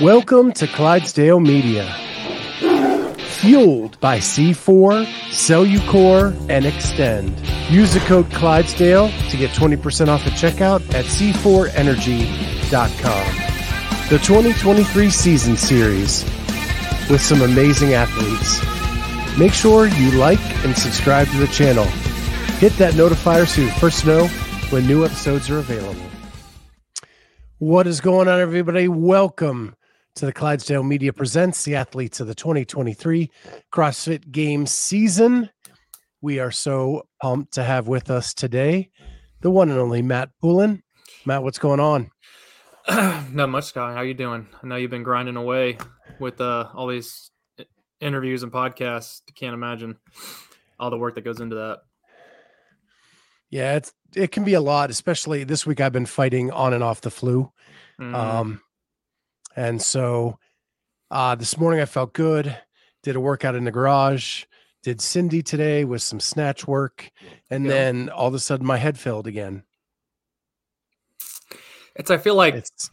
Welcome to Clydesdale Media. Fueled by C4, Cellucor, and Extend. Use the code Clydesdale to get 20% off at checkout at c4energy.com. The 2023 season series with some amazing athletes. Make sure you like and subscribe to the channel. Hit that notifier so you first know when new episodes are available. What is going on, everybody? Welcome to the Clydesdale Media Presents the athletes of the 2023 CrossFit Games season. We are so pumped to have with us today the one and only Matt Poulin. Matt, what's going on? Not much, Scott. How you doing? I know you've been grinding away with uh, all these interviews and podcasts. Can't imagine all the work that goes into that. Yeah, it's it can be a lot, especially this week. I've been fighting on and off the flu. Mm. Um, and so uh, this morning I felt good, did a workout in the garage, did Cindy today with some snatch work, and yeah. then all of a sudden my head filled again. It's I feel like it's,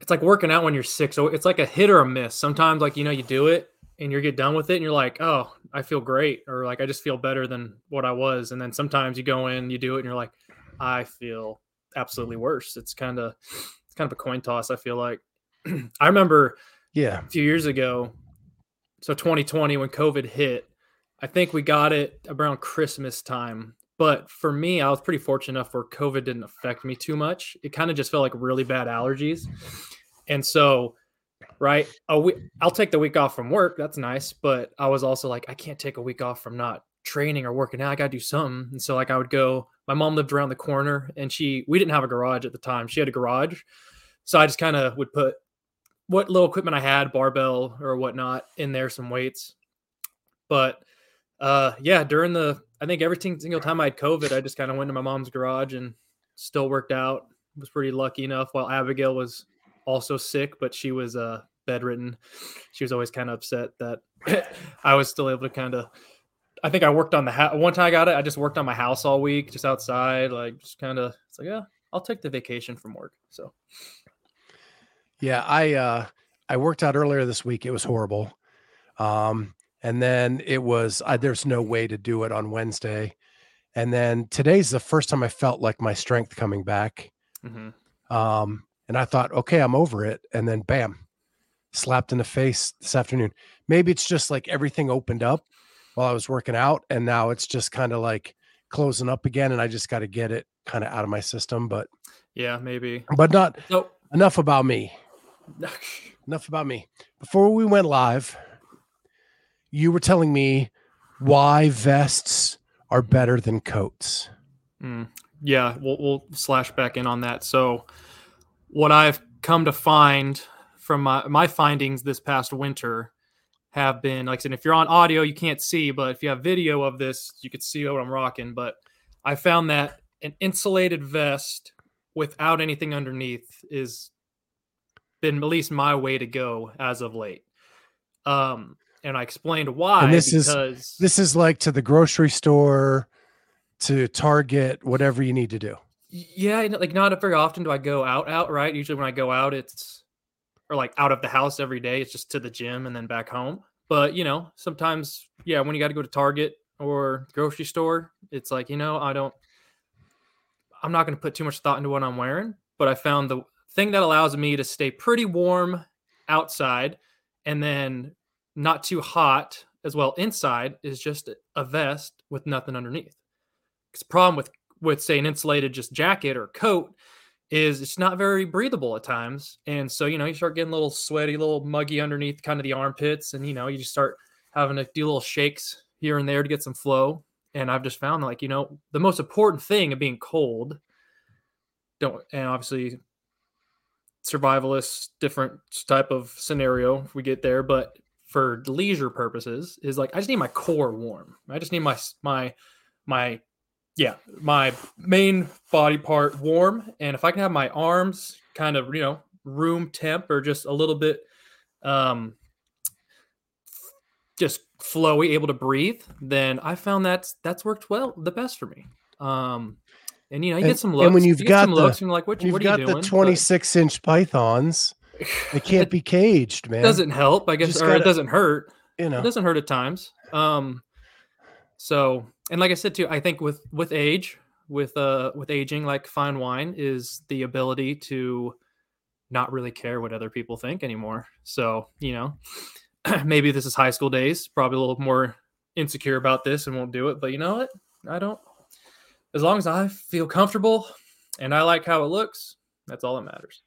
it's like working out when you're sick. So it's like a hit or a miss. Sometimes like you know you do it and you get done with it and you're like, oh, I feel great, or like I just feel better than what I was. And then sometimes you go in, you do it, and you're like, I feel absolutely worse. It's kind of it's kind of a coin toss. I feel like. I remember, yeah, a few years ago, so 2020 when COVID hit, I think we got it around Christmas time. But for me, I was pretty fortunate enough where COVID didn't affect me too much. It kind of just felt like really bad allergies, and so right a week, I'll take the week off from work. That's nice, but I was also like, I can't take a week off from not training or working out. I got to do something. And so like I would go. My mom lived around the corner, and she we didn't have a garage at the time. She had a garage, so I just kind of would put what little equipment I had, barbell or whatnot, in there, some weights. But uh, yeah, during the I think every single time I had COVID, I just kind of went to my mom's garage and still worked out. Was pretty lucky enough. While Abigail was also sick, but she was uh, bedridden. She was always kind of upset that I was still able to kind of. I think I worked on the house. One time I got it, I just worked on my house all week, just outside, like just kind of. It's like, yeah, I'll take the vacation from work. So yeah, I uh I worked out earlier this week. It was horrible. Um and then it was I, there's no way to do it on Wednesday. And then today's the first time I felt like my strength coming back. Mm-hmm. Um and I thought, okay, I'm over it. And then bam, slapped in the face this afternoon. Maybe it's just like everything opened up while I was working out, and now it's just kind of like closing up again, and I just got to get it kind of out of my system. But yeah, maybe. But not enough about me. Enough about me. Before we went live, you were telling me why vests are better than coats. Mm, yeah, we'll, we'll slash back in on that. So, what I've come to find from my, my findings this past winter have been like I said, if you're on audio, you can't see, but if you have video of this, you can see what I'm rocking. But I found that an insulated vest without anything underneath is been at least my way to go as of late. Um, and I explained why. And this because... is this is like to the grocery store, to Target, whatever you need to do. Yeah, like not very often do I go out out right. Usually when I go out, it's or like out of the house every day. It's just to the gym and then back home. But you know, sometimes yeah, when you got to go to Target or grocery store, it's like you know I don't. I'm not going to put too much thought into what I'm wearing, but I found the thing that allows me to stay pretty warm outside and then not too hot as well inside is just a vest with nothing underneath. Because the problem with with say an insulated just jacket or coat is it's not very breathable at times. And so, you know, you start getting a little sweaty, a little muggy underneath kind of the armpits. And, you know, you just start having to do little shakes here and there to get some flow. And I've just found like, you know, the most important thing of being cold, don't, and obviously survivalist, different type of scenario if we get there. But for leisure purposes, is like I just need my core warm. I just need my my my yeah my main body part warm, and if I can have my arms kind of you know room temp or just a little bit um just flowy, able to breathe, then I found that's that's worked well the best for me. Um, and you know, you and, get some looks. And when you've you got the, looks, and you're like, what, you've what got you doing? the twenty six inch pythons, They can't be caged, man. doesn't help, I guess, just or gotta- it doesn't hurt. you know? It doesn't hurt at times. Um, so and like I said too, I think with with age, with uh with aging, like fine wine, is the ability to not really care what other people think anymore. So you know, maybe this is high school days, probably a little more insecure about this and won't do it. But you know what? I don't. As long as I feel comfortable and I like how it looks, that's all that matters.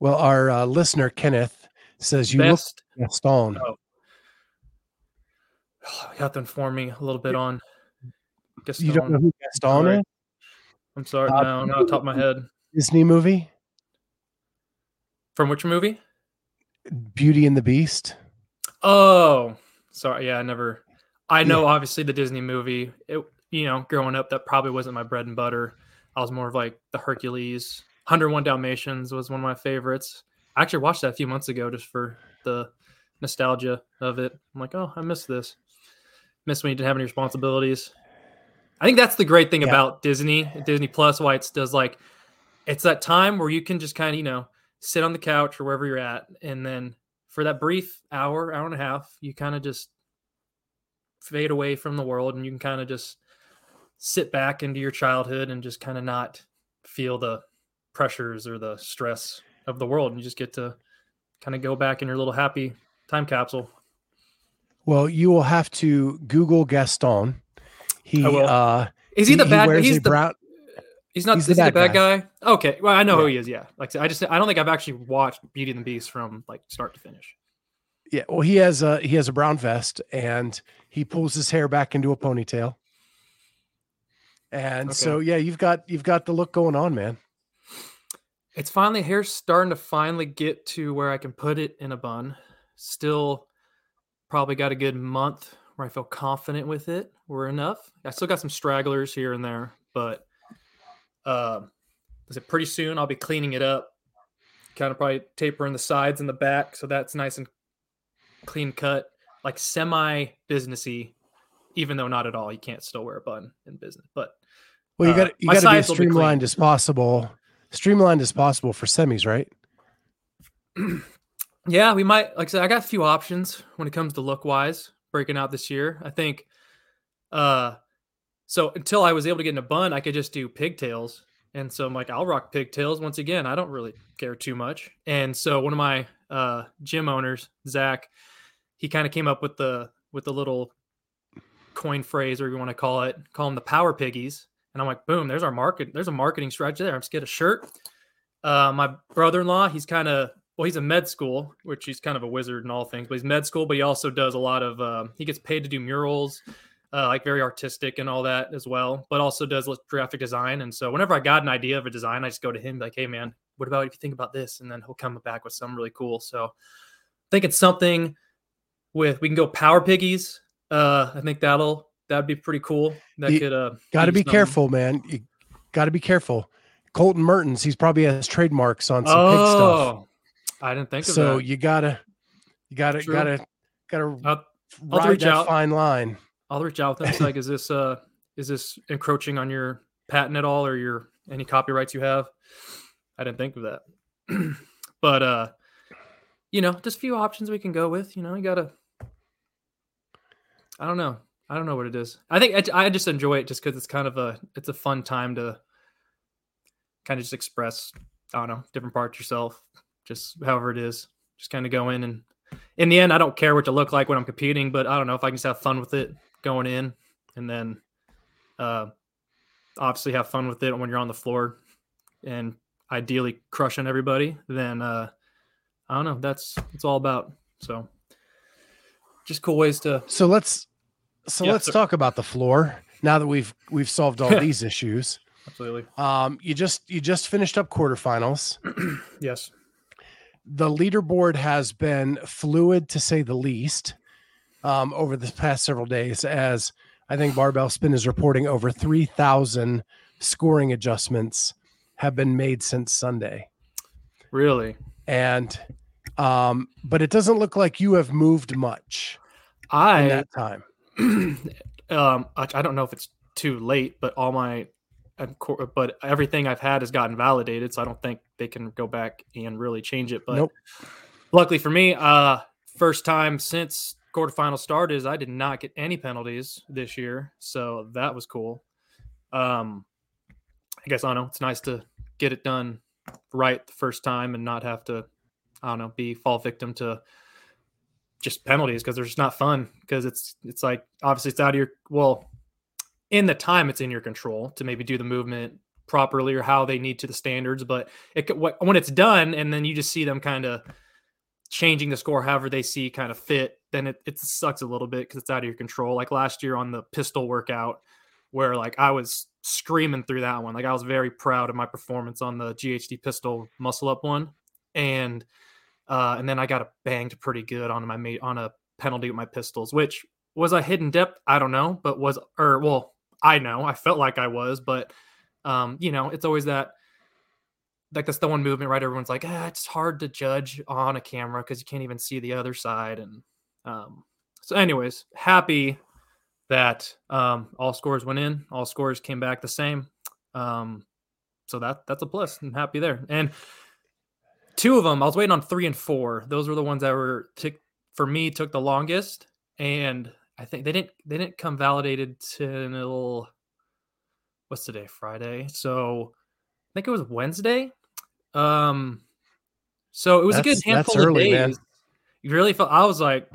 Well, our uh, listener Kenneth says you Best look like Gaston. Oh. you have to inform me a little bit on. You don't know who Gaston is? I'm sorry, Uh, no, not top of my head. Disney movie, From which movie? Beauty and the Beast. Oh, sorry. Yeah, I never. I know, obviously, the Disney movie. It, you know, growing up, that probably wasn't my bread and butter. I was more of like the Hercules. 101 Dalmatians was one of my favorites. I actually watched that a few months ago just for the nostalgia of it. I'm like, oh, I miss this. Miss when you didn't have any responsibilities. I think that's the great thing Yeah. about Disney, Disney Plus, why it's does like it's that time where you can just kind of, you know, sit on the couch or wherever you're at, and then for that brief hour, hour and a half, you kind of just fade away from the world and you can kind of just sit back into your childhood and just kind of not feel the pressures or the stress of the world. And you just get to kind of go back in your little happy time capsule. Well, you will have to Google Gaston. He I will. uh Is he, the bad? wears He's the brown He's not. He's is the he the bad bad guy? Okay, well, I know who he is. Yeah, like I said, I just I don't think I've actually watched Beauty and the Beast from like start to finish. Yeah, well, he has a he has a brown vest and he pulls his hair back into a ponytail. And so yeah, you've got you've got the look going on, man. It's finally hair's starting to finally get to where I can put it in a bun. Still, probably got a good month where I feel confident with it. Or enough. I still got some stragglers here and there, but uh, is it pretty soon? I'll be cleaning it up. Kind of probably tapering the sides and the back, so that's nice and clean cut, like semi businessy. Even though not at all, you can't still wear a bun in business, but Well, you Uh, got you got to be as will be streamlined as possible. Streamlined as possible for semis, right? Yeah, we might. Like I said, I got a few options when it comes to look wise breaking out this year. I think. Uh, so until I was able to get in a bun, I could just do pigtails, and so I'm like, I'll rock pigtails once again. I don't really care too much, and so one of my uh gym owners, Zach, he kind of came up with the with the little coin phrase, or you want to call it, call them the power piggies, and I'm like, boom, there's our market. There's a marketing strategy there. I'm just get a shirt. Uh, my brother-in-law, he's kind of well, he's in med school, which he's kind of a wizard in all things, but he's med school, but he also does a lot of, um, he gets paid to do murals, uh, like very artistic and all that as well, but also does graphic design. And so whenever I got an idea of a design, I just go to him like, hey man, what about if you think about this? And then he'll come back with something really cool. So I think it's something with, we can go power piggies. Uh, I think that'll, that'd be pretty cool. That You could, uh, Got to be something. careful, man. You got to be careful. Colten Mertens, he's probably has trademarks on some pig stuff. Oh, I didn't think of So that. you gotta, you gotta, True. gotta, gotta I'll, I'll ride reach that out. fine line. I'll reach out with them. Like, is this uh is this encroaching on your patent at all or your any copyrights you have? I didn't think of that. but uh you know, just a few options we can go with. You know, you gotta I don't know. I don't know what it is. I think I, I just enjoy it just because it's kind of a it's a fun time to kind of just express I don't know different parts yourself, just however it is. Just kind of go in and in the end, I don't care what you look like when I'm competing, but I don't know if I can just have fun with it going in, and then uh, obviously have fun with it when you're on the floor, and ideally crushing everybody. Then uh, I don't know. That's it's all about. So just cool ways to. So let's, so Yeah, let's so- talk about the floor now that we've we've solved all these issues. Absolutely. Um, you just you just finished up quarterfinals. Yes. the leaderboard has been fluid to say the least um, over the past several days as i think barbell spin is reporting over 3000 scoring adjustments have been made since sunday Really. and um, but it doesn't look like you have moved much in I that time um I, I don't know if it's too late, but all my but everything I've had has gotten validated, so I don't think they can go back and really change it. But nope. luckily for me, uh, first time since quarterfinal started is I did not get any penalties this year, so that was cool. Um, I guess I don't know. It's nice to get it done right the first time and not have to, I don't know, be fall victim to just penalties because they're just not fun. Because it's it's like obviously it's out of your well, in the time it's in your control to maybe do the movement properly or how they need to the standards, but it when it's done and then you just see them kind of changing the score however they see kind of fit, then it, it sucks a little bit because it's out of your control. Like last year on the pistol workout, where like I was screaming through that one. Like I was very proud of my performance on the GHD pistol muscle up one, and uh, and then I got banged pretty good on my on a penalty with my pistols, which was a hidden depth. I don't know, but was or well, I know I felt like I was, but um, you know, it's always that like that's the one movement, right? Everyone's like, ah, it's hard to judge on a camera because you can't even see the other side, and um, so anyways, happy that um, all scores went in, all scores came back the same. Um, so that that's a plus. I'm happy there. And two of them, I was waiting on three and four. Those were the ones that were t- for me took the longest, and I think they didn't they didn't come validated till what's today Friday. So I think it was Wednesday. Um, so it was that's, a good handful early, of days. Man. You really felt I was like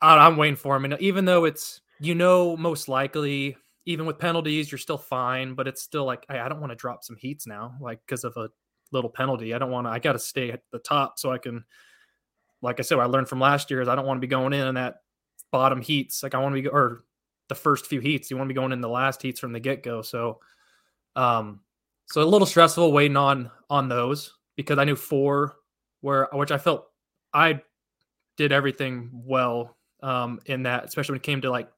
I'm waiting for him. And even though it's, you know, most likely, even with penalties, you're still fine, but it's still like, I, I don't want to drop some heats now, like because of a little penalty. I don't want to, I got to stay at the top so I can, like I said, I learned from last year is I don't want to be going in in that bottom heats. Like I want to be, or the first few heats, you want to be going in the last heats from the get go. So, um, so a little stressful waiting on, on those because I knew four where, which I felt I did everything well um, in that, especially when it came to like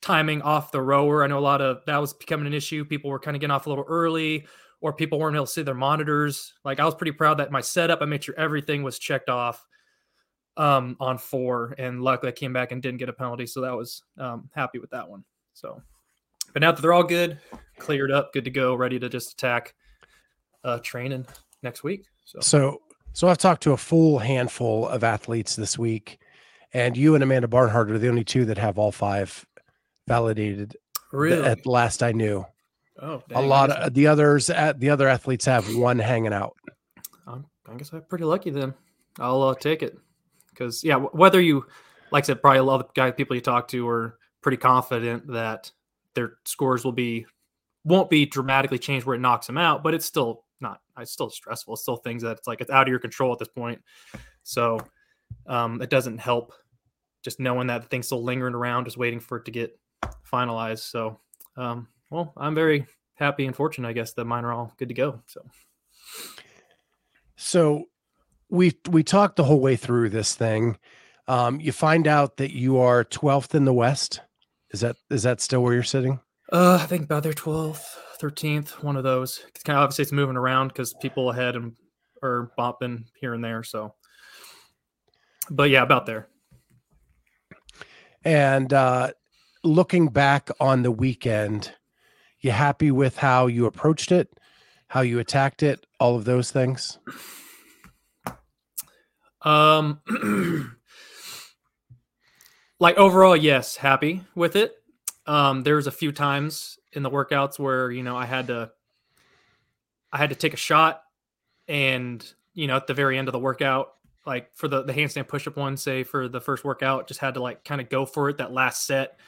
timing off the rower. I know a lot of that was becoming an issue. People were kind of getting off a little early, or people weren't able to see their monitors. Like I was pretty proud that my setup, I made sure everything was checked off um, on four, and luckily I came back and didn't get a penalty, so that was um, happy with that one. So, but now that they're all good, cleared up, good to go, ready to just attack uh, training next week. So. so, so I've talked to a full handful of athletes this week and you and Amanda Barnhart are the only two that have all five validated. Really? At last I knew. Oh, dang, a lot of the others at the other athletes have one hanging out. Um, I guess I'm pretty lucky then. I'll uh, take it because yeah, whether you like I said, probably a lot of guys people you talk to are pretty confident that their scores will be won't be dramatically changed where it knocks them out, but it's still not. It's still stressful. It's still things that it's like it's out of your control at this point. So um, it doesn't help just knowing that the thing's still lingering around, just waiting for it to get finalized. So, um, well, I'm very happy and fortunate, I guess, that mine are all good to go. So, so we we talked the whole way through this thing. Um, you find out that you are 12th in the West. Is that is that still where you're sitting? Uh, I think about there 12th, 13th, one of those. It's kind of obviously it's moving around because people ahead and are bopping here and there. So but yeah, about there. And uh, looking back on the weekend, you happy with how you approached it, how you attacked it, all of those things? Um, like overall, yes, happy with it. Um, there was a few times in the workouts where you know I had to, I had to take a shot, and you know at the very end of the workout, like for the the handstand push up one, say for the first workout, just had to like kind of go for it that last set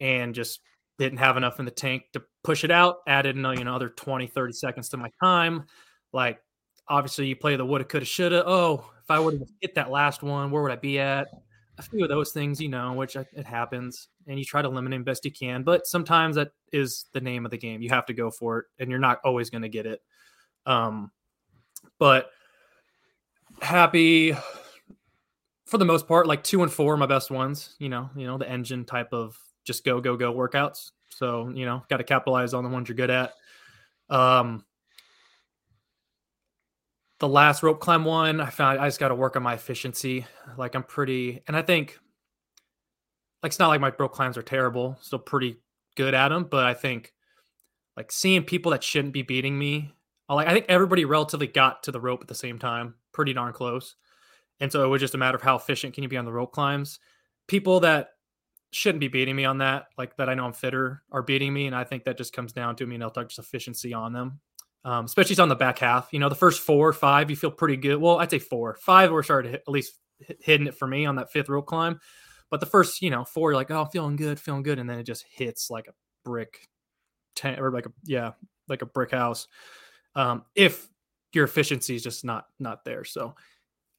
and just didn't have enough in the tank to push it out. Added you know, another 20, 30 seconds to my time. Like obviously you play the woulda, coulda, shoulda. Oh, if I would have hit that last one, where would I be at? A few of those things, you know, which it happens, and you try to eliminate best you can. But sometimes that is the name of the game. You have to go for it, and you're not always going to get it. Um, but happy for the most part. Like two and four, my best ones. You know, you know the engine type of just go go go workouts. So you know, got to capitalize on the ones you're good at. Um, the last rope climb one, I found I just got to work on my efficiency. Like I'm pretty, and I think like it's not like my rope climbs are terrible. Still pretty good at them, but I think like seeing people that shouldn't be beating me. Like I think everybody relatively got to the rope at the same time, pretty darn close. And so it was just a matter of how efficient can you be on the rope climbs. People that shouldn't be beating me on that, like that I know I'm fitter, are beating me, and I think that just comes down to me and just efficiency on them. Um, especially on the back half. You know, the first four, or five, you feel pretty good. Well, I'd say four, five, we're hit, at least hitting it for me on that fifth rope climb. But the first, you know, four, you're like, oh, feeling good, feeling good, and then it just hits like a brick, ten, or like a yeah, like a brick house. Um, if your efficiency is just not not there. So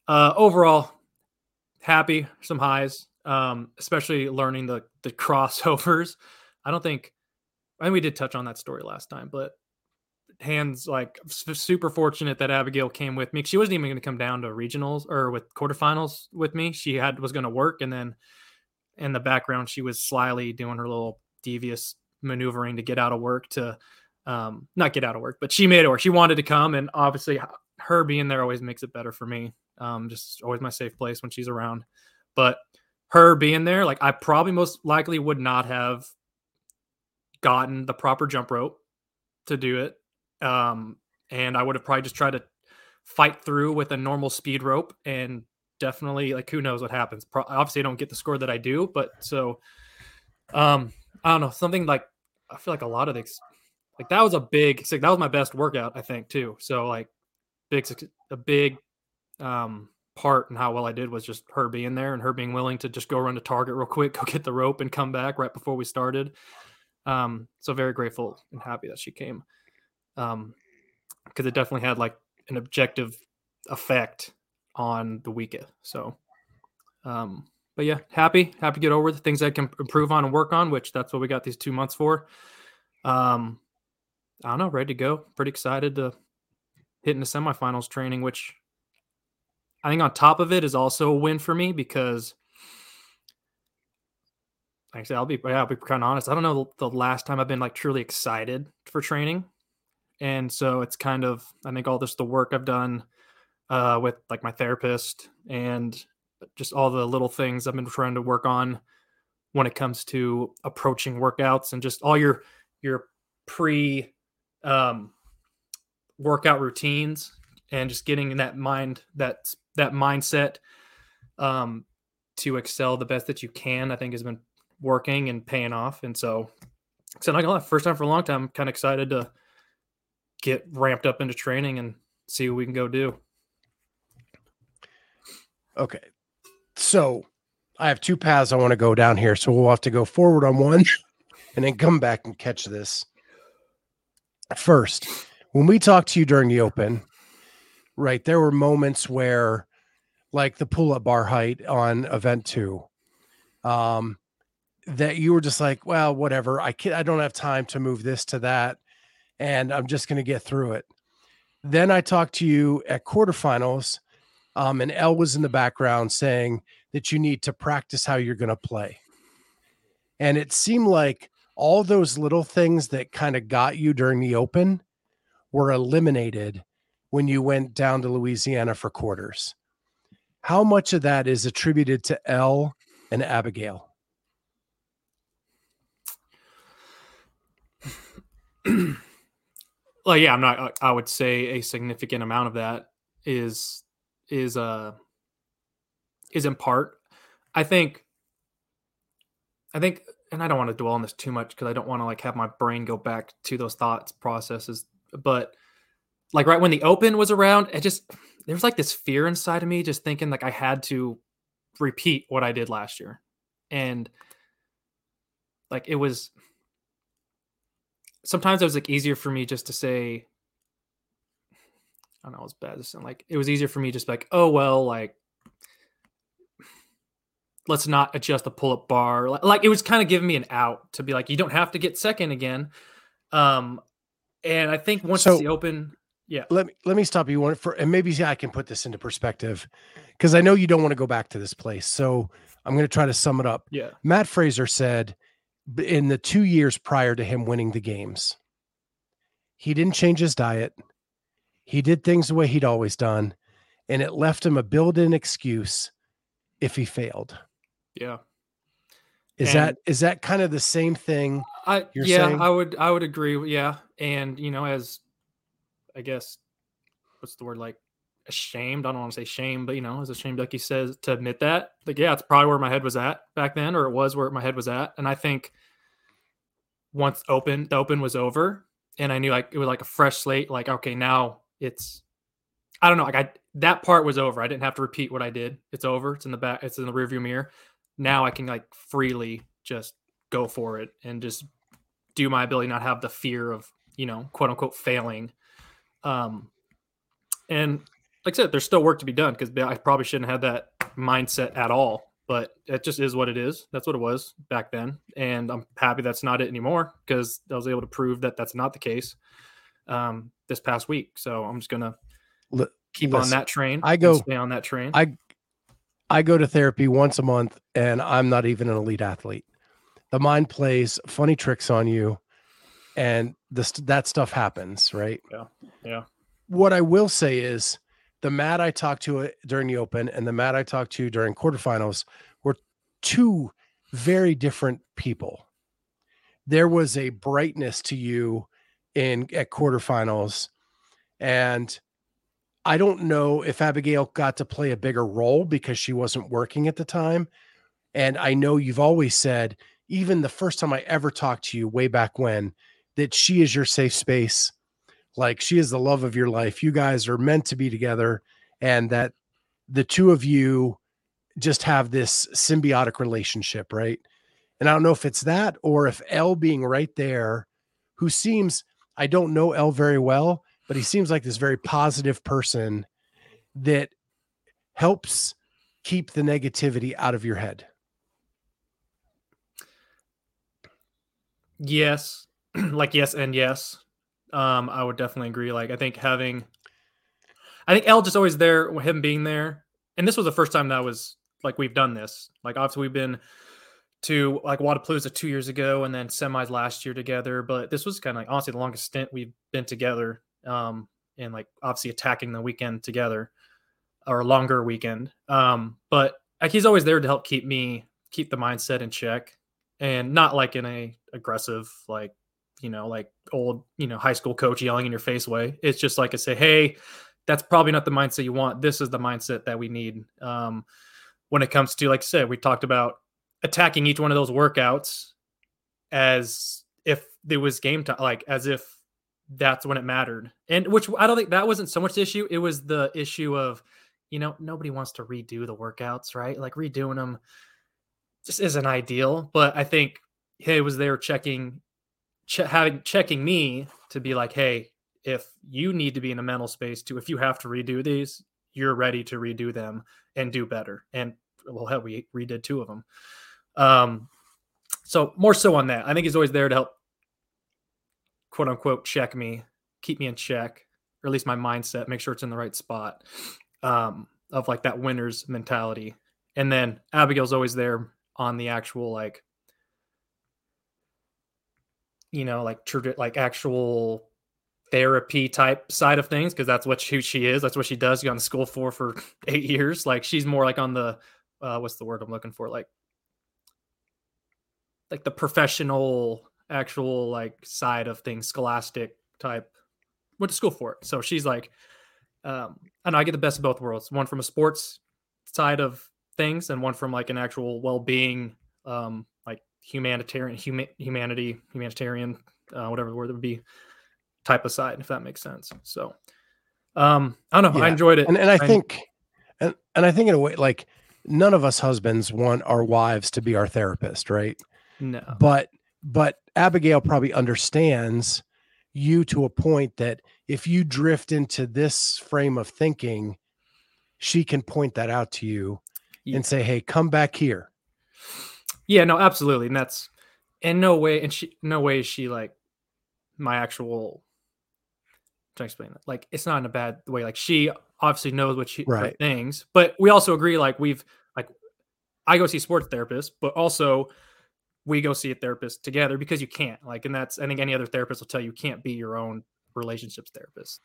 uh, overall, happy, some highs, um, especially learning the the crossovers. I don't think, I we did touch on that story last time, but hands like super fortunate that Abigail came with me. She wasn't even going to come down to regionals or with quarterfinals with me. She had was going to work, and then in the background she was slyly doing her little devious maneuvering to get out of work to um not get out of work but she made it work she wanted to come and obviously her being there always makes it better for me um just always my safe place when she's around but her being there like i probably most likely would not have gotten the proper jump rope to do it um and i would have probably just tried to fight through with a normal speed rope and definitely like who knows what happens. Pro- obviously, I don't get the score that I do, but so um, I don't know something like I feel like a lot of these like that was a big that was my best workout I think too. So like big a big um part and how well I did was just her being there and her being willing to just go run to target real quick, go get the rope and come back right before we started. Um, so very grateful and happy that she came. Um, because it definitely had like an objective effect on the weekend. So, um, but yeah, happy, happy to get over the things I can improve on and work on, which that's what we got these two months for. Um, I don't know, ready to go. Pretty excited to hit in the semifinals training, which I think on top of it is also a win for me because like I said, I'll be yeah, I'll be kind of honest. I don't know the last time I've been like truly excited for training. And so it's kind of I think all this the work I've done uh, with like my therapist and just all the little things I've been trying to work on when it comes to approaching workouts and just all your your pre um, workout routines and just getting in that mind that that mindset um, to excel the best that you can. I think has been working and paying off. And so, so not gonna lie, first time for a long time, I'm kind of excited to get ramped up into training and see what we can go do. Okay. So I have two paths I want to go down here. So we'll have to go forward on one and then come back and catch this. First, when we talked to you during the open, right, there were moments where, like the pull up bar height on event two, um, that you were just like, well, whatever. I can I don't have time to move this to that, and I'm just going to get through it. Then I talked to you at quarterfinals um, and L was in the background saying that you need to practice how you're going to play. And it seemed like all those little things that kind of got you during the open were eliminated when you went down to Louisiana for quarters. How much of that is attributed to L and Abigail? well, yeah, I'm not, I would say a significant amount of that is is uh is in part i think i think and i don't want to dwell on this too much because i don't want to like have my brain go back to those thoughts processes but like right when the open was around it just there was like this fear inside of me just thinking like i had to repeat what i did last year and like it was sometimes it was like easier for me just to say I don't know, it's bad. And like it was easier for me just like, oh well, like let's not adjust the pull-up bar. Like, like it was kind of giving me an out to be like, you don't have to get second again. Um, and I think once so, it's the open, yeah. Let me let me stop you one for, and maybe I can put this into perspective because I know you don't want to go back to this place. So I'm going to try to sum it up. Yeah. Matt Fraser said in the two years prior to him winning the games, he didn't change his diet. He did things the way he'd always done, and it left him a built-in excuse if he failed. Yeah. Is and, that is that kind of the same thing I yeah, saying? I would I would agree. Yeah, and you know, as I guess, what's the word like? Ashamed. I don't want to say shame, but you know, as ashamed, like he says, to admit that. Like, yeah, it's probably where my head was at back then, or it was where my head was at. And I think once open, the open was over, and I knew like it was like a fresh slate. Like, okay, now it's I don't know. Like I that part was over. I didn't have to repeat what I did. It's over. It's in the back. It's in the rearview mirror. Now I can like freely just go for it and just do my ability, not have the fear of you know quote unquote failing. Um, and like I said, there's still work to be done because I probably shouldn't have that mindset at all. But it just is what it is. That's what it was back then, and I'm happy that's not it anymore because I was able to prove that that's not the case um, this past week. So I'm just gonna keep Listen, on that train. I go stay on that train. I I go to therapy once a month, and I'm not even an elite athlete. The mind plays funny tricks on you, and this that stuff happens, right? Yeah, yeah. What I will say is, the Matt I talked to uh, during the Open and the Matt I talked to during quarterfinals were two very different people. There was a brightness to you in at quarterfinals, and I don't know if Abigail got to play a bigger role because she wasn't working at the time. And I know you've always said, even the first time I ever talked to you way back when, that she is your safe space. Like she is the love of your life. You guys are meant to be together, and that the two of you just have this symbiotic relationship, right? And I don't know if it's that or if L being right there, who seems, I don't know L very well, but he seems like this very positive person that helps keep the negativity out of your head. Yes. like yes and yes. Um, I would definitely agree. Like I think having I think Elle just always there, him being there. And this was the first time that was like we've done this. Like obviously we've been to like Wodapalooza two years ago and then semis last year together. But this was kind of like honestly the longest stint we've been together um, and like obviously attacking the weekend together or a longer weekend. Um, but like he's always there to help keep me keep the mindset in check and not like in a aggressive like you know like old you know high school coach yelling in your face way. It's just like I say, hey, that's probably not the mindset you want. This is the mindset that we need. Um, when it comes to like I said, we talked about attacking each one of those workouts as if there was game time, like as if that's when it mattered. And which I don't think that wasn't so much the issue. It was the issue of, you know, nobody wants to redo the workouts, right? Like redoing them just isn't ideal. But I think hey was there checking, having checking me to be like, hey, if you need to be in a mental space to, if you have to redo these, you're ready to redo them and do better. And well, hell, we redid two of them. Um, so more so on that. I think he's always there to help quote unquote check me, keep me in check, or at least my mindset, make sure it's in the right spot um, of like that winner's mentality. And then Abigail's always there on the actual like, you know, like like actual therapy type side of things because that's what she, she is. That's what she does. She gone to school for for eight years. Like she's more like on the uh, what's the word I'm looking for? Like like the professional actual like side of things, scholastic type. Went to school for it, so she's like, um, I know I get the best of both worlds. One from a sports side of things, and one from like an actual well-being, um, like humanitarian, huma- humanity, humanitarian, uh, whatever the word would be, type of side, if that makes sense. So, um, I don't know. Yeah. I enjoyed it, and, and I, I think, and and I think in a way, like none of us husbands want our wives to be our therapist, right? No, but but Abigail probably understands you to a point that if you drift into this frame of thinking, she can point that out to you yeah. and say, "Hey, come back here." Yeah, no, absolutely, and that's in no way, and she, no way is she like my actual. To explain that, like it's not in a bad way. Like she obviously knows what she right. things, but we also agree. Like we've like I go see sports therapists, but also we go see a therapist together because you can't like and that's i think any other therapist will tell you, you can't be your own relationships therapist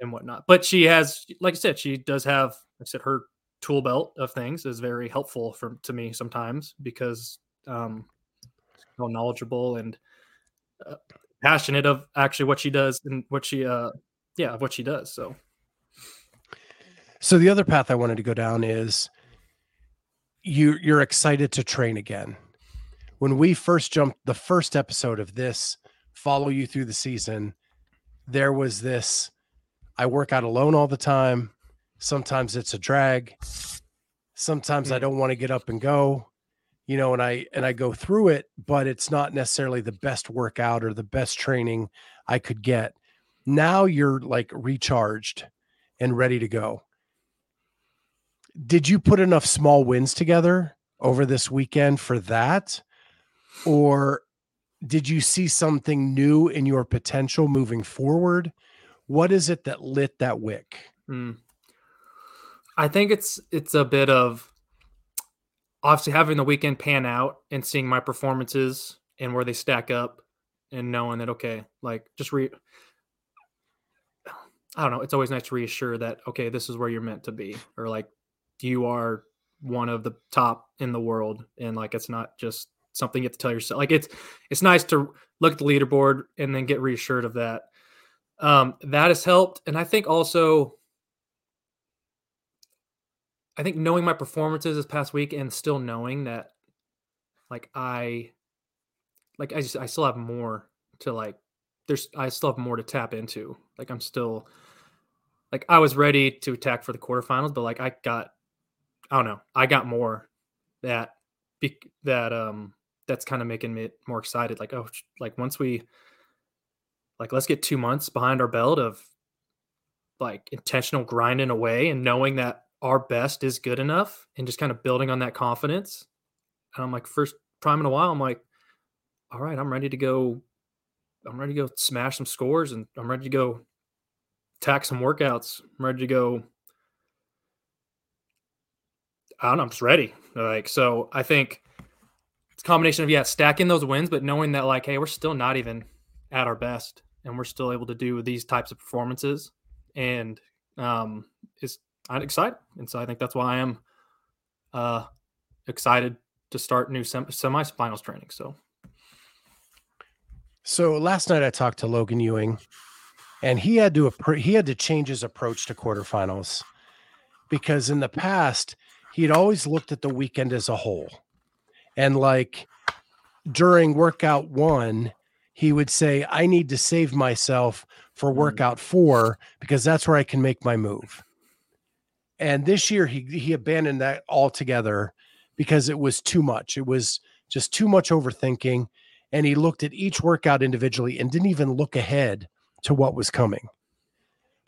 and whatnot but she has like i said she does have like i said her tool belt of things is very helpful for to me sometimes because um so knowledgeable and uh, passionate of actually what she does and what she uh yeah what she does so. So the other path i wanted to go down is you you're excited to train again. When we first jumped the first episode of this follow you through the season there was this i work out alone all the time sometimes it's a drag. Sometimes i don't want to get up and go you know and i and i go through it but it's not necessarily the best workout or the best training i could get. Now you're like recharged and ready to go. Did you put enough small wins together over this weekend for that? Or did you see something new in your potential moving forward? What is it that lit that wick? Mm. I think it's it's a bit of obviously having the weekend pan out and seeing my performances and where they stack up and knowing that okay like just re i don't know it's always nice to reassure that okay this is where you're meant to be or like you are one of the top in the world and like it's not just something you have to tell yourself like it's it's nice to look at the leaderboard and then get reassured of that. Um that has helped and i think also I think knowing my performances this past week and still knowing that like I like I just I still have more to like there's I still have more to tap into. Like I'm still like I was ready to attack for the quarterfinals, but like I got I don't know, I got more that that um that's kind of making me more excited. Like, oh like once we like let's get two months behind our belt of like intentional grinding away and knowing that our best is good enough and just kind of building on that confidence. And I'm like, first time in a while, I'm like, all right, I'm ready to go. I'm ready to go smash some scores and I'm ready to go attack some workouts. I'm ready to go. I don't know. I'm just ready. Like, so I think it's a combination of, yeah, stacking those wins, but knowing that, like, hey, we're still not even at our best and we're still able to do these types of performances. And um, is I'm excited, and so I think that's why I am uh, excited to start new sem- semi-finals training. So, so last night I talked to Logan Ewing, and he had to he had to change his approach to quarterfinals because in the past he had always looked at the weekend as a whole, and like during workout one, he would say, "I need to save myself for mm. workout four because that's where I can make my move." And this year he he abandoned that altogether because it was too much. It was just too much overthinking. And he looked at each workout individually and didn't even look ahead to what was coming.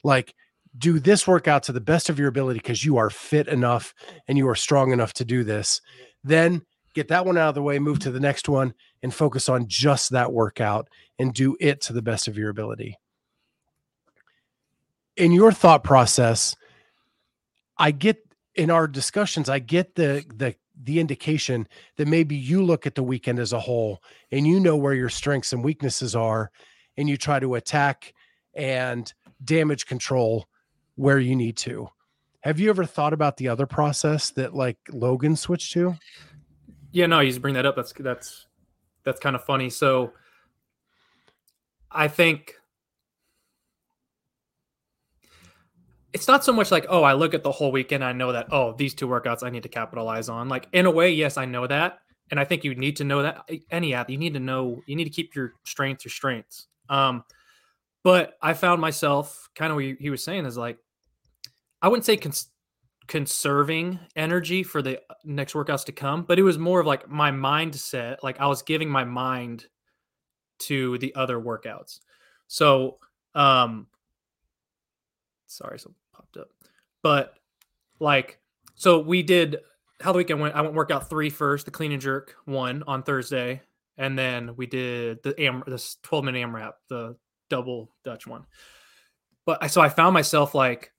Like, do this workout to the best of your ability because you are fit enough and you are strong enough to do this. Then get that one out of the way, move to the next one, and focus on just that workout and do it to the best of your ability. In your thought process, I get in our discussions, I get the the the indication that maybe you look at the weekend as a whole and you know where your strengths and weaknesses are and you try to attack and damage control where you need to. Have you ever thought about the other process that like Logan switched to? Yeah, no, you just bring that up. That's that's that's kind of funny. So I think it's not so much like oh i look at the whole weekend i know that oh these two workouts i need to capitalize on like in a way yes i know that and i think you need to know that any app you need to know you need to keep your strengths your strengths um but i found myself kind of what he was saying is like i wouldn't say cons- conserving energy for the uh, next workouts to come but it was more of like my mindset like i was giving my mind to the other workouts so um sorry, so. But like, so we did how the weekend went. I went workout three first, the clean and jerk one on Thursday, and then we did the am this 12 minute AMRAP, the double Dutch one. But I so I found myself like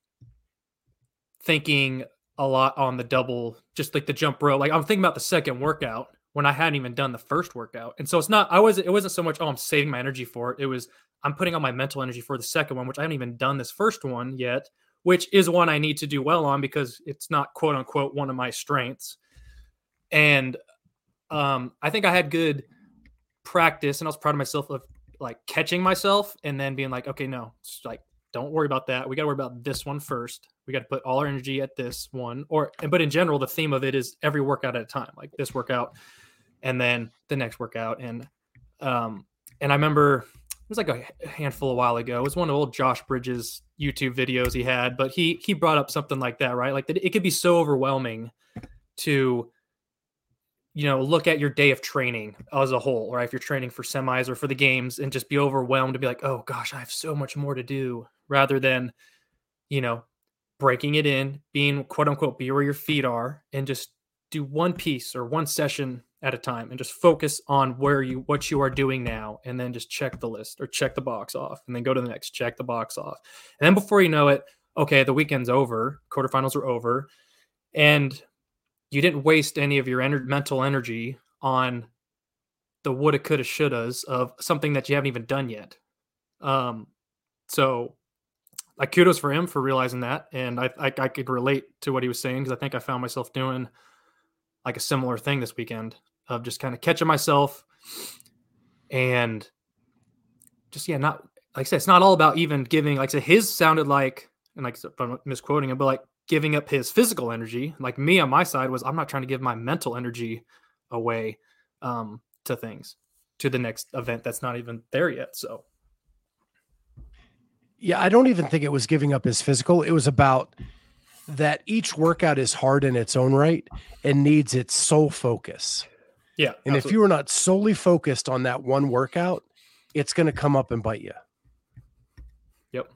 thinking a lot on the double, just like the jump rope. Like I'm thinking about the second workout when I hadn't even done the first workout. And so it's not I wasn't it wasn't so much, oh, I'm saving my energy for it. It was I'm putting on my mental energy for the second one, which I haven't even done this first one yet, which is one I need to do well on because it's not quote unquote one of my strengths. And um, I think I had good practice, and I was proud of myself of like catching myself and then being like, okay, no, like don't worry about that. We got to worry about this one first. We got to put all our energy at this one. Or, but in general, the theme of it is every workout at a time, like this workout, and then the next workout. And, um, and I remember was like a handful a while ago. It was one of old Josh Bridges YouTube videos he had, but he he brought up something like that, right? Like that it could be so overwhelming to you know look at your day of training as a whole right if you're training for semis or for the games and just be overwhelmed to be like oh gosh i have so much more to do rather than you know breaking it in being quote unquote be where your feet are and just do one piece or one session at a time and just focus on where you what you are doing now and then just check the list or check the box off and then go to the next check the box off and then before you know it okay the weekend's over quarterfinals are over and you didn't waste any of your ener- mental energy on the woulda, coulda, shouldas of something that you haven't even done yet. Um, so, like, kudos for him for realizing that, and I I, I could relate to what he was saying because I think I found myself doing like a similar thing this weekend of just kind of catching myself and just yeah, not like I said, it's not all about even giving. Like I said, his sounded like, and like I'm misquoting him, but like giving up his physical energy. Like me on my side was I'm not trying to give my mental energy away um, to things to the next event that's not even there yet. So yeah, I don't even think it was giving up his physical. It was about that each workout is hard in its own right and needs its sole focus. Yeah. And absolutely. if you are not solely focused on that one workout, it's going to come up and bite you Yep.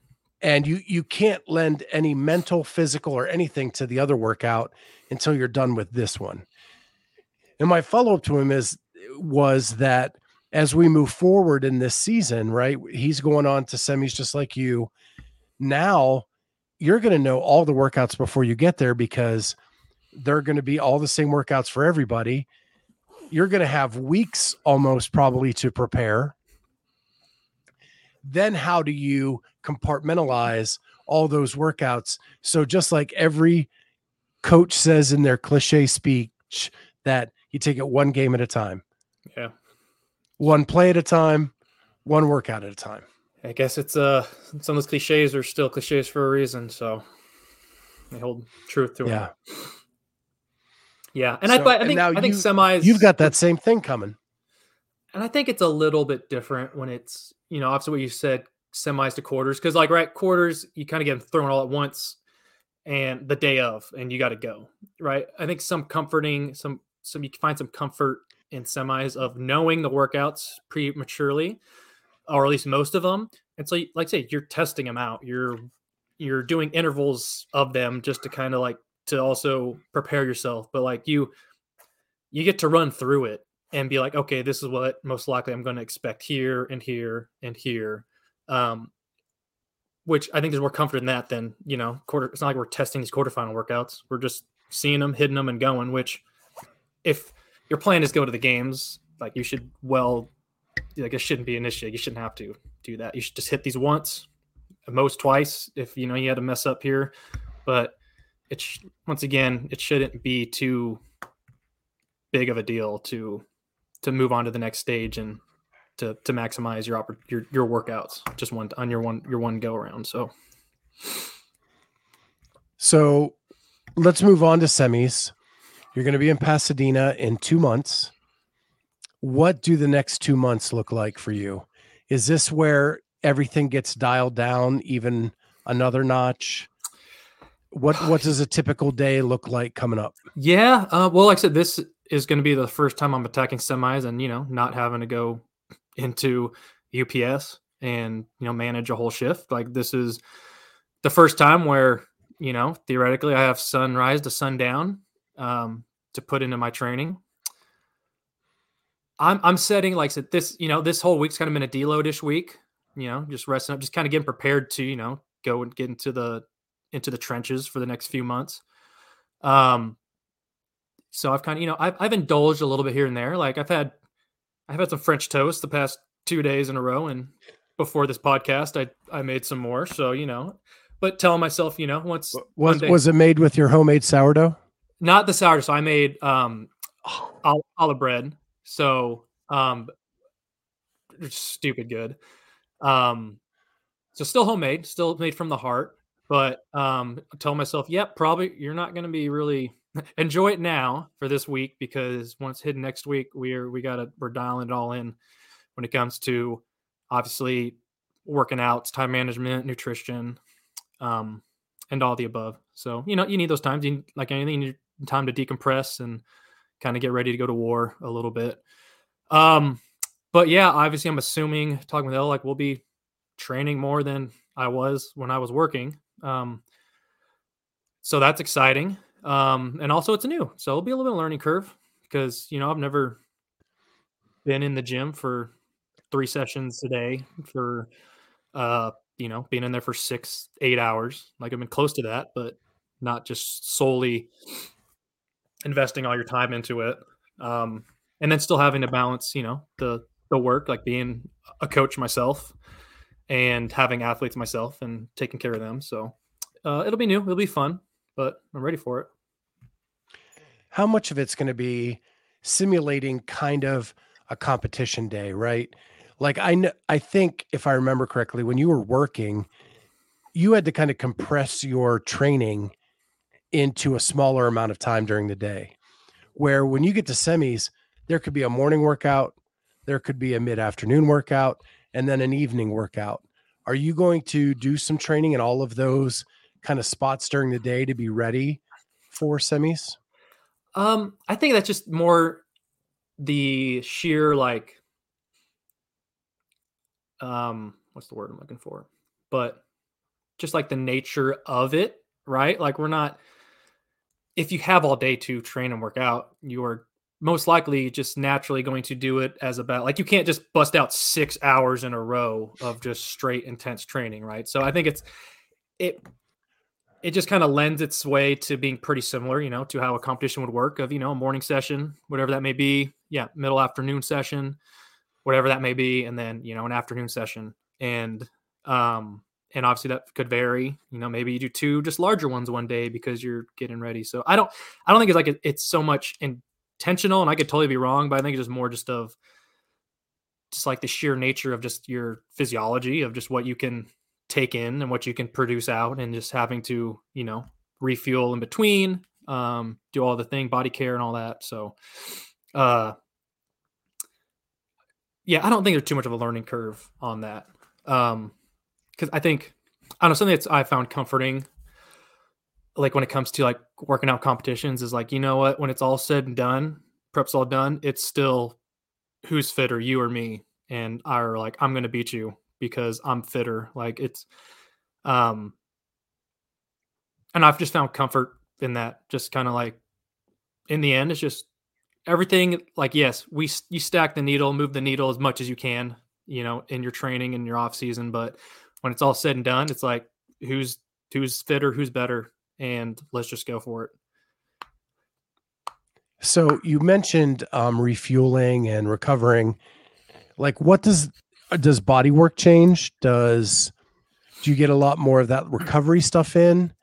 and you you can't lend any mental physical or anything to the other workout until you're done with this one and my follow-up to him is was that as we move forward in this season right he's going on to semis just like you now you're going to know all the workouts before you get there because they're going to be all the same workouts for everybody you're going to have weeks almost probably to prepare. Then how do you compartmentalize all those workouts? So just like every coach says in their cliche speech that you take it one game at a time. Yeah. One play at a time one workout at a time. I guess it's uh some of those cliches are still cliches for a reason so they hold truth to yeah. it. Yeah and so, i, I think i think you, semis you've got that same thing coming and I think it's a little bit different when it's, you know, obviously what you said, semis to quarters. Cause like right, quarters, you kind of get them thrown all at once and the day of, and you got to go. Right. I think some comforting, some some you can find some comfort in semis of knowing the workouts prematurely, or at least most of them. And so like I say, you're testing them out. You're you're doing intervals of them just to kind of like to also prepare yourself. But like you you get to run through it and be like, okay, this is what most likely I'm going to expect here and here and here. Um, which I think there's more comfort in that than, you know, quarter. It's not like we're testing these quarterfinal workouts. We're just seeing them, hitting them, and going. Which, if your plan is go to the games, like you should well, like it shouldn't be an issue. You shouldn't have to do that. You should just hit these once, most twice, if you know you had to mess up here. But it's once again, it shouldn't be too big of a deal to to move on to the next stage and to to maximize your your your workouts just one on your one your one go around. So so let's move on to semis. You're going to be in Pasadena in 2 months. What do the next 2 months look like for you? Is this where everything gets dialed down even another notch? What what does a typical day look like coming up? Yeah, uh, well, like I said, this is going to be the first time I'm attacking semis and, you know, not having to go into UPS and, you know, manage a whole shift. Like this is the first time where, you know, theoretically I have sunrise to sundown um, to put into my training. I'm, I'm setting like said this, you know, this whole week's kind of been a deloadish week, you know, just resting up, just kind of getting prepared to, you know, go and get into the, into the trenches for the next few months. Um, so I've kind of, you know, I've, I've indulged a little bit here and there. Like I've had, I've had some French toast the past two days in a row. And before this podcast, I, I made some more. So, you know, but telling myself, you know, once was, day, was it made with your homemade sourdough? Not the sourdough. So I made, um, olive bread. So, um, stupid good. Um, so still homemade, still made from the heart. But um, I told myself, yep, yeah, probably you're not going to be really enjoy it now for this week because once hidden next week, we're we got to we're dialing it all in when it comes to obviously working out, time management, nutrition, um, and all the above. So you know you need those times. You, like anything, you need time to decompress and kind of get ready to go to war a little bit. Um, but yeah, obviously, I'm assuming talking with Elle, like we'll be training more than I was when I was working. Um, so that's exciting. Um, and also it's new, so it'll be a little bit of learning curve because you know I've never been in the gym for three sessions a day for uh you know being in there for six eight hours. Like i've been close to that but not just solely investing all your time into it. Um and then still having to balance you know the the work like being a coach myself and having athletes myself and taking care of them. So uh, it'll be new. It'll be fun but i'm ready for it. How much of it's going to be simulating kind of a competition day right? Like I know, I think if I remember correctly, when you were working, you had to kind of compress your training into a smaller amount of time during the day. Where when you get to semis, there could be a morning workout, there could be a mid afternoon workout, and then an evening workout. Are you going to do some training in all of those kind of spots during the day to be ready for semis? Um, I think that's just more the sheer like um what's the word I'm looking for? But just like the nature of it, right? Like we're not if you have all day to train and work out, you are most likely just naturally going to do it as about like you can't just bust out 6 hours in a row of just straight intense training, right? So I think it's it it just kind of lends its way to being pretty similar, you know, to how a competition would work of, you know, a morning session, whatever that may be. Yeah, middle afternoon session, whatever that may be, and then you know an afternoon session, and um, and obviously that could vary. You know, maybe you do two just larger ones one day because you're getting ready. So I don't, I don't think it's like it's so much intentional, and I could totally be wrong, but I think it's just more just of just like the sheer nature of just your physiology of just what you can take in and what you can produce out, and just having to you know refuel in between, um, do all the thing, body care, and all that. So, uh, yeah, I don't think there's too much of a learning curve on that. Um, because I think I don't know something that's I found comforting, like when it comes to like working out competitions, is like you know what when it's all said and done, prep's all done, it's still who's fitter, you or me, and are like I'm gonna beat you because I'm fitter. Like it's, um, and I've just found comfort in that. Just kind of like in the end, it's just everything like yes we you stack the needle move the needle as much as you can you know in your training and your off season but when it's all said and done it's like who's who's fitter who's better and let's just go for it so you mentioned um, refueling and recovering like what does does body work change does do you get a lot more of that recovery stuff in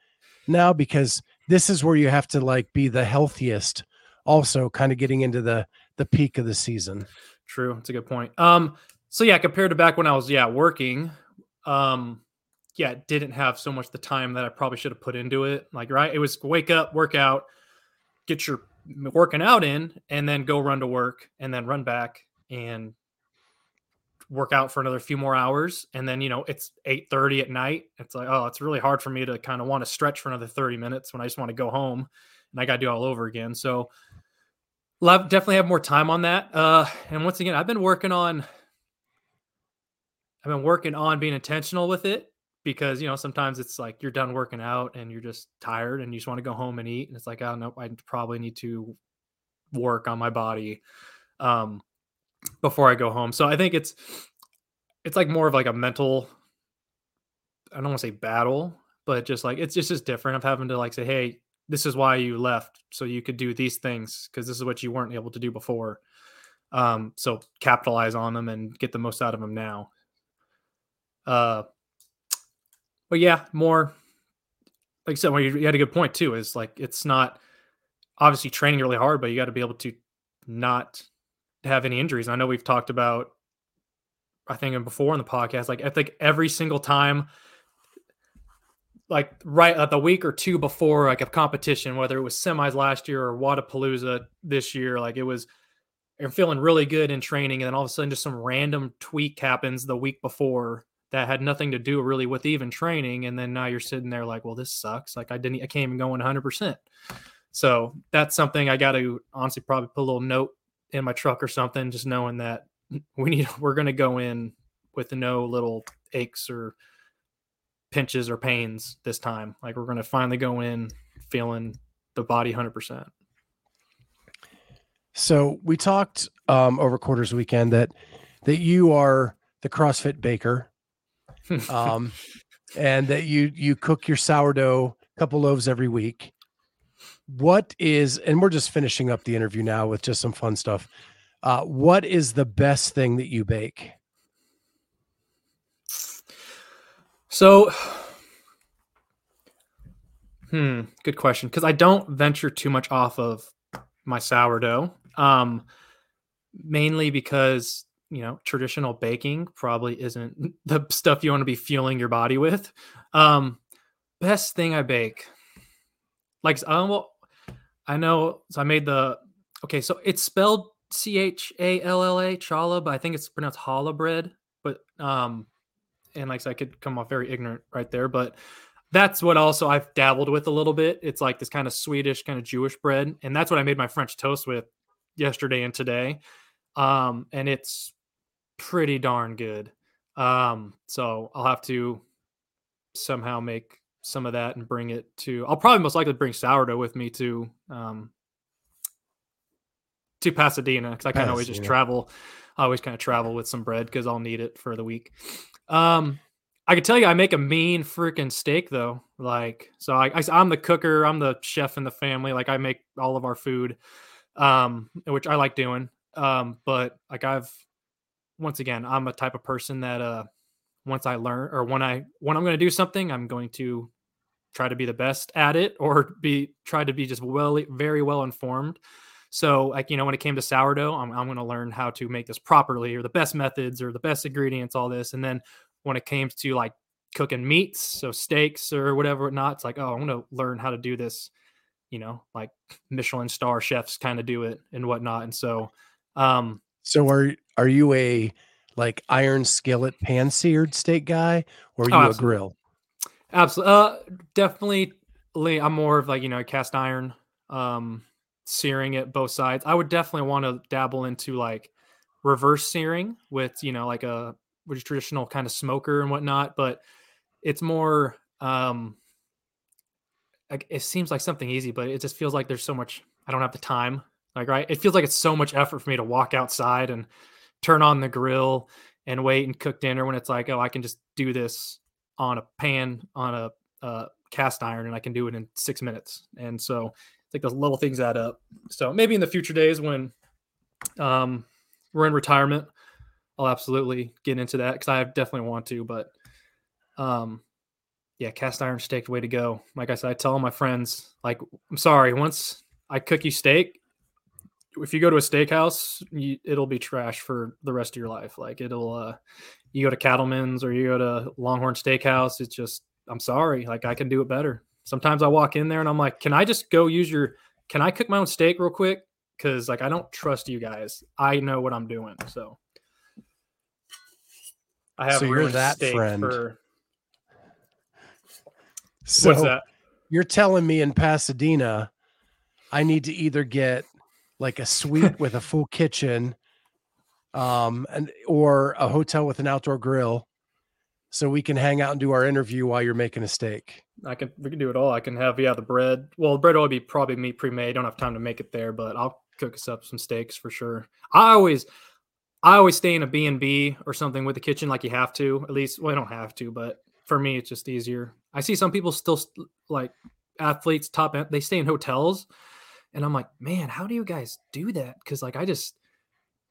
now because this is where you have to like be the healthiest also kind of getting into the the peak of the season. True, it's a good point. Um, so yeah, compared to back when I was yeah working, um, yeah, didn't have so much the time that I probably should have put into it. Like right, it was wake up, work out, get your working out in, and then go run to work, and then run back and work out for another few more hours and then you know it's 8 30 at night it's like oh it's really hard for me to kind of want to stretch for another 30 minutes when i just want to go home and i got to do all over again so Love definitely have more time on that. Uh, and once again, I've been working on. I've been working on being intentional with it because you know sometimes it's like you're done working out and you're just tired and you just want to go home and eat and it's like oh no I probably need to work on my body um, before I go home. So I think it's it's like more of like a mental I don't want to say battle, but just like it's just just different of having to like say, hey, this is why you left so you could do these things because this is what you weren't able to do before um so capitalize on them and get the most out of them now uh but yeah more like i said well, you, had a good point too is like it's not obviously training really hard but you got to be able to not have any injuries. I know we've talked about I think before in the podcast, like I think every single time, like right at the week or two before like a competition, whether it was semis last year or Wodapalooza this year, like it was you're feeling really good in training, and then all of a sudden just some random tweak happens the week before that had nothing to do really with even training, and then now you're sitting there like, well, this sucks. Like I didn't, I can't even go 100. percent So that's something I got to honestly probably put a little note in my truck or something, just knowing that we need we're going to go in with no little aches or pinches or pains this time. Like we're going to finally go in feeling the body 100%. So we talked um, over quarters weekend that that you are the CrossFit baker, um, and that you you cook your sourdough a couple loaves every week. What is and we're just finishing up the interview now with just some fun stuff. Uh, what is the best thing that you bake? So, hmm, good question. Because I don't venture too much off of my sourdough, um, mainly because you know traditional baking probably isn't the stuff you want to be fueling your body with. Um, best thing I bake, like, um, well, I know. So I made the okay. So it's spelled C H A L L A challah, but I think it's pronounced challah bread. But um, and like so I could come off very ignorant right there, but that's what also I've dabbled with a little bit. It's like this kind of Swedish, kind of Jewish bread, and that's what I made my French toast with yesterday and today. Um, and it's pretty darn good. Um, so I'll have to somehow make some of that and bring it to. I'll probably most likely bring sourdough with me to um, to Pasadena because I kind of always just travel. I always kind of travel with some bread because I'll need it for the week. Um, I can tell you, I make a mean freaking steak though. Like, so I, I, am the cooker, I'm the chef in the family. Like, I make all of our food, um, which I like doing. Um, but like, I've once again, I'm a type of person that uh, once I learn or when I when I'm going to do something, I'm going to try to be the best at it or be try to be just well, very well informed. So, like, you know, when it came to sourdough, I'm, I'm going to learn how to make this properly or the best methods or the best ingredients, all this. And then when it came to like cooking meats, so steaks or whatever, not, it's like, oh, I'm going to learn how to do this, you know, like Michelin star chefs kind of do it and whatnot. And so, um, so are, are you a like iron skillet pan seared steak guy or are oh, you oh, a grill? Absolutely. Uh, definitely. I'm more of like, you know, cast iron. Um, searing it both sides. I would definitely want to dabble into like reverse searing with, you know, like a which traditional kind of smoker and whatnot, but it's more um it seems like something easy, but it just feels like there's so much I don't have the time. Like right, it feels like it's so much effort for me to walk outside and turn on the grill and wait and cook dinner when it's like, oh, I can just do this on a pan on a uh, cast iron and I can do it in six minutes. And so like those little things add up. So maybe in the future days when um, we're in retirement, I'll absolutely get into that because I definitely want to. But um, yeah, cast iron steak, way to go. Like I said, I tell all my friends, like, I'm sorry, once I cook you steak, if you go to a steakhouse, you, it'll be trash for the rest of your life. Like it'll, uh, you go to Cattleman's or you go to Longhorn Steakhouse, it's just, I'm sorry, like I can do it better. Sometimes I walk in there and I'm like, can I just go use your, can I cook my own steak real quick? Cause like I don't trust you guys. I know what I'm doing. So I have so you're that friend. For... So What's that? You're telling me in Pasadena, I need to either get like a suite with a full kitchen, um, and or a hotel with an outdoor grill, so we can hang out and do our interview while you're making a steak. I can we can do it all. I can have yeah the bread. Well, the bread will be probably meat pre-made. Don't have time to make it there, but I'll cook us up some steaks for sure. I always I always stay in a B&B or something with the kitchen like you have to. At least well, I don't have to, but for me it's just easier. I see some people still like athletes top end, they stay in hotels and I'm like, "Man, how do you guys do that?" cuz like I just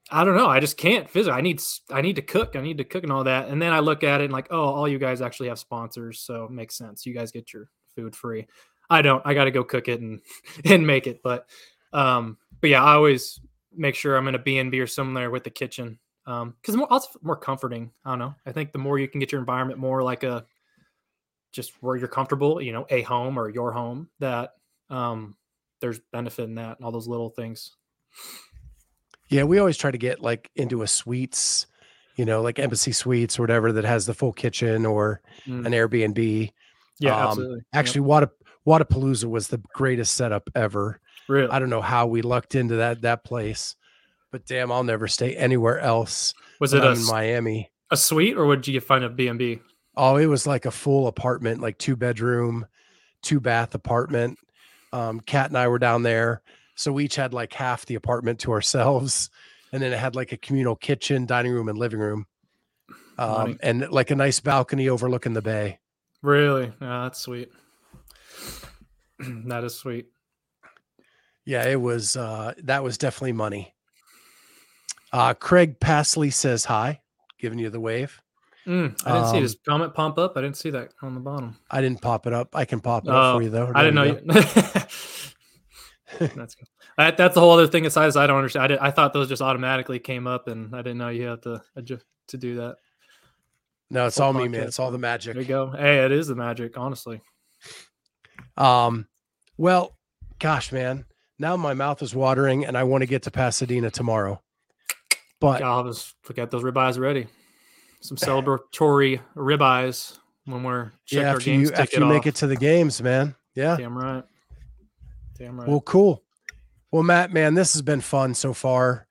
I don't know. I just can't physically. I need I need to cook. I need to cook and all that. And then I look at it and like, oh, all you guys actually have sponsors, so it makes sense. You guys get your food free. I don't. I got to go cook it and and make it. But um, but yeah, I always make sure I'm in a B and B or somewhere with the kitchen Um, because more also more comforting. I don't know. I think the more you can get your environment more like a just where you're comfortable, you know, a home or your home, that um there's benefit in that and all those little things. Yeah, we always try to get like into a suites, you know, like embassy suites or whatever that has the full kitchen or Mm. an Airbnb. Yeah, Um, absolutely. Yep. Actually, Wada Wodapalooza was the greatest setup ever. really. I don't know how we lucked into that that place, but damn, I'll never stay anywhere else. was it a, in Miami? a suite or would you find a B&B? Oh, it was like a full apartment, like two bedroom, two bath apartment. Um, Kat and I were down there, so we each had like half the apartment to ourselves, and then it had like a communal kitchen, dining room, and living room, um, and like a nice balcony overlooking the bay. Really? Yeah, that's sweet. that is sweet. Yeah, it was. Uh, that was definitely money. Uh, Craig Pasley says hi, giving you the wave. Mm, I didn't see Um, his comment pump up. I didn't see that on the bottom. I didn't pop it up. I can pop it up Oh, for you though. I didn't know you. that's good. That, that's a whole other thing. Besides, I don't understand. I, did, I thought those just automatically came up, and I didn't know you had to adjust to do that. No, it's all me, man. It's all the magic. There you go. Hey, it is the magic, honestly. Um, well, gosh, man, now my mouth is watering and I want to get to Pasadena tomorrow. But I'll just forget those ribeyes ready. Some celebratory ribeyes when we're checking yeah, our after games. you after you make it to the games, man. Yeah. Damn right. Damn right. Well, cool. Well, Matt, man, this has been fun so far.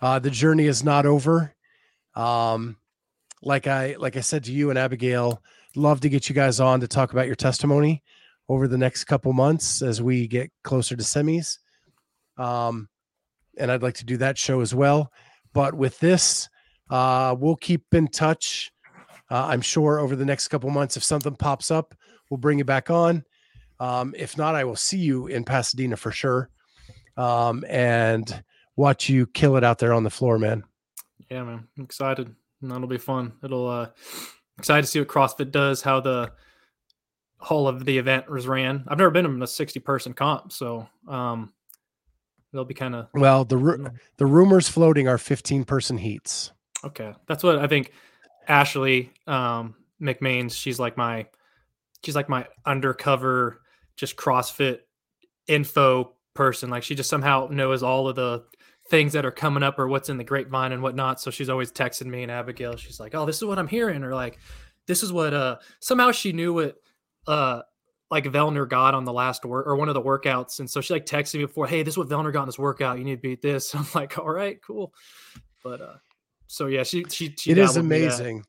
Uh, the journey is not over. Um, like I like I said to you and Abigail, love to get you guys on to talk about your testimony over the next couple months as we get closer to semis. Um, and I'd like to do that show as well. But with this, uh, we'll keep in touch. Uh, I'm sure over the next couple months, if something pops up, we'll bring you back on. Um, if not, I will see you in Pasadena for sure. Um, and watch you kill it out there on the floor, man. Yeah, man. I'm excited. That'll be fun. It'll uh excited to see what CrossFit does, how the whole of the event was ran. I've never been in a 60 person comp, so um it'll be kind of Well, the ru- the rumors floating are 15 person heats. Okay. That's what I think Ashley um McMains, she's like my she's like my undercover just CrossFit info person. Like she just somehow knows all of the things that are coming up or what's in the grapevine and whatnot. So she's always texting me and Abigail. She's like, "Oh, this is what I'm hearing," or like, "This is what." Uh, somehow she knew what, uh, like Vellner got on the last work or one of the workouts, and so she like texted me before, "Hey, this is what Vellner got in this workout. You need to beat this." I'm like, "All right, cool," but uh, so yeah, she she, she It is dabbled me that. amazing.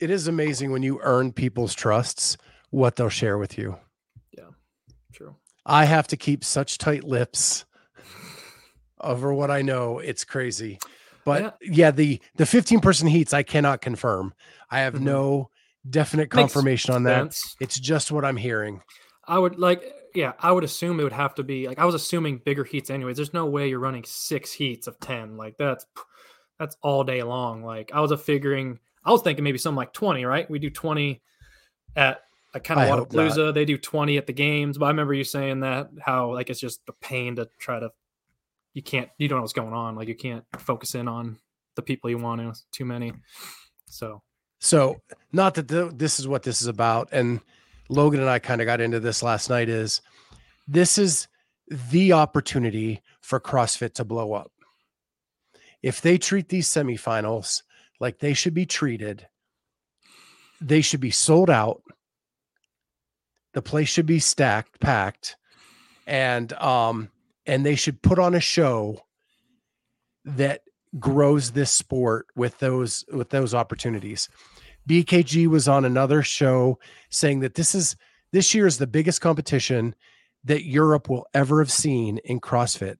It is amazing when you earn people's trusts what they'll share with you. Yeah. True. I have to keep such tight lips over what I know. It's crazy. But yeah, the the 15 person heats I cannot confirm. I have Mhm. no definite Makes confirmation on that. Sense. It's just what I'm hearing. I would like, yeah, I would assume it would have to be like I was assuming bigger heats anyways. There's no way you're running six heats of ten. Like that's that's all day long. Like I was a figuring, I was thinking maybe something like twenty. Right? We do twenty at like kind of. Wodapalooza. They do twenty at the games. But I remember you saying that how like it's just a pain to try to. You can't. You don't know what's going on. Like you can't focus in on the people you want to. Too many. So So, not that the, this is what this is about, and Logan and I kind of got into this last night. Is this is the opportunity for CrossFit to blow up? If they treat these semifinals like they should be treated, they should be sold out. The place should be stacked, packed, and um, and they should put on a show that grows this sport with those with those opportunities. BKG was on another show saying that this is this year is the biggest competition that Europe will ever have seen in CrossFit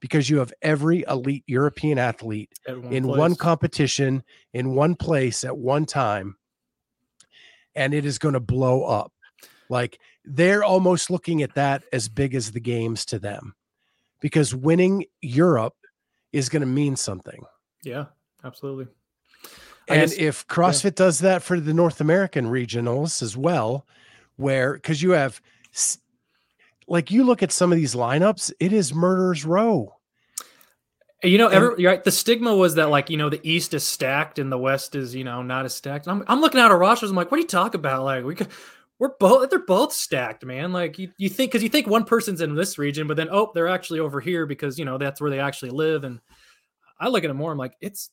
because you have every elite European athlete one in one competition in one place at one time and it is going to blow up. Like they're almost looking at that as big as the games to them because winning Europe is going to mean something. Yeah, absolutely. I and guess- if CrossFit does that for the North American regionals as well, where because you have like you look at some of these lineups, it is murderers row. You know, every, right. The stigma was that like you know the East is stacked and the West is you know not as stacked. I'm, I'm looking at our rosters. I'm like, what are you talking about? Like we could, we're both they're both stacked, man. Like you, you think because you think one person's in this region, but then oh they're actually over here because you know that's where they actually live. And I look at it more. I'm like, it's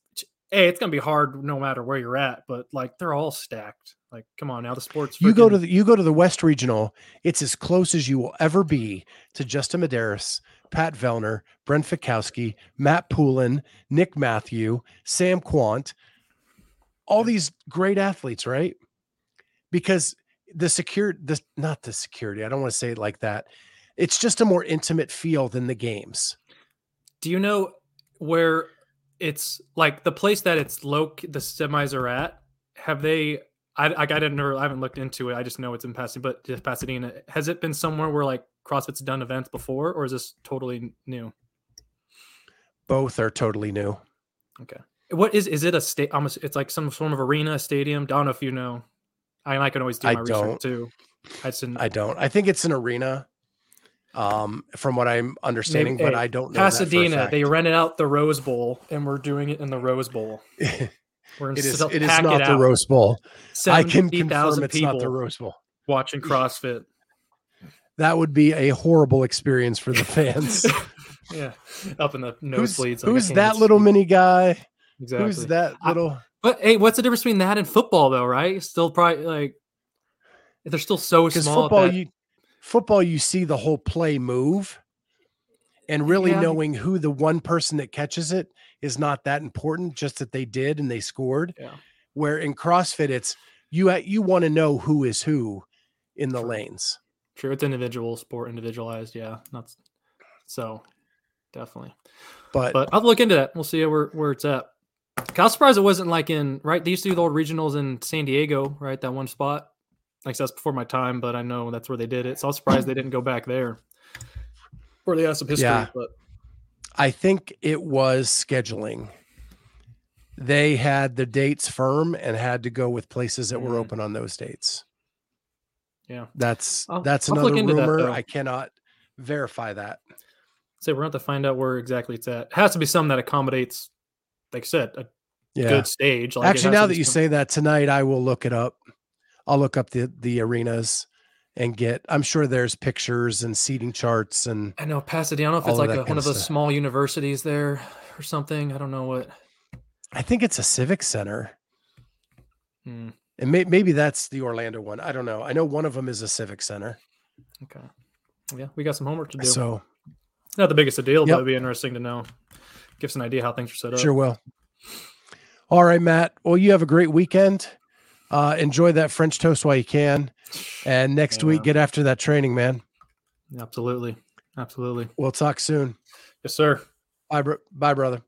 hey, it's gonna be hard no matter where you're at, but like they're all stacked. Like, come on now, the sports. You go to the you go to the West Regional. It's as close as you will ever be to Justin Medeiros, Pat Vellner, Brent Fikowski, Matt Poulin, Nick Matthew, Sam Kwant, all these great athletes, right? Because the secure the not the security, I don't want to say it like that. It's just a more intimate feel than the games. Do you know where it's like the place that it's low the semis are at? Have they I, I, didn't know. I haven't looked into it. I just know it's in Pasadena. But Pasadena, has it been somewhere where like CrossFit's done events before, or is this totally new? Both are totally new. Okay. What is is it a state? Almost, it's like some form of arena, stadium. I don't know if you know. I, I can always do my I research don't. too. I, I don't. I think it's an arena. Um, from what I'm understanding, Maybe, but hey, I don't know. Pasadena, they rented out the Rose Bowl, and we're doing it in the Rose Bowl. We're it is. It is not it the Rose Bowl. I can confirm it's not the Rose Bowl. Watching CrossFit. That would be a horrible experience for the fans. yeah, up in the nosebleeds. Who's, who's that little mini guy? Exactly. Who's that little? I, but hey, what's the difference between that and football, though? Right? Still, probably like they're still so small. Football, that... you football, you see the whole play move, and really yeah. knowing who the one person that catches it is not that important, just that they did and they scored. Yeah. Where in CrossFit, it's you you want to know who is who in the True. lanes. True, it's individual sport, individualized. Yeah, not so definitely. But but I'll look into that. We'll see where where it's at. I was surprised it wasn't like in right. They used to do the old regionals in San Diego, right? That one spot. Like that's before my time, but I know that's where they did it. So I was surprised they didn't go back there. Or they have some history, yeah. but I think it was scheduling. They had the dates firm and had to go with places that were mm. open on those dates. Yeah. That's I'll, that's I'll another rumor. That, I cannot verify that. So we're going to have to find out where exactly it's at. It has to be something that accommodates, like I said, a yeah. good stage. Like Actually, now that you say that tonight, I will look it up. I'll look up the the arenas and get i'm sure there's pictures and seating charts and i know pasadena i don't know if it's like a, one of those small universities there or something i don't know what. I think it's a civic center. Hmm. and may, maybe that's the orlando one i don't know i know one of them is a civic center. Okay. Yeah we got some homework to do. So not the biggest of deal yep. but it'd be interesting to know. Give us an idea how things are set up. Sure will. All right matt well you have a great weekend uh, enjoy that French toast while you can. And next yeah. week, get after that training, man. Absolutely. Absolutely. We'll talk soon. Yes, sir. Bye, bro- bye, brother.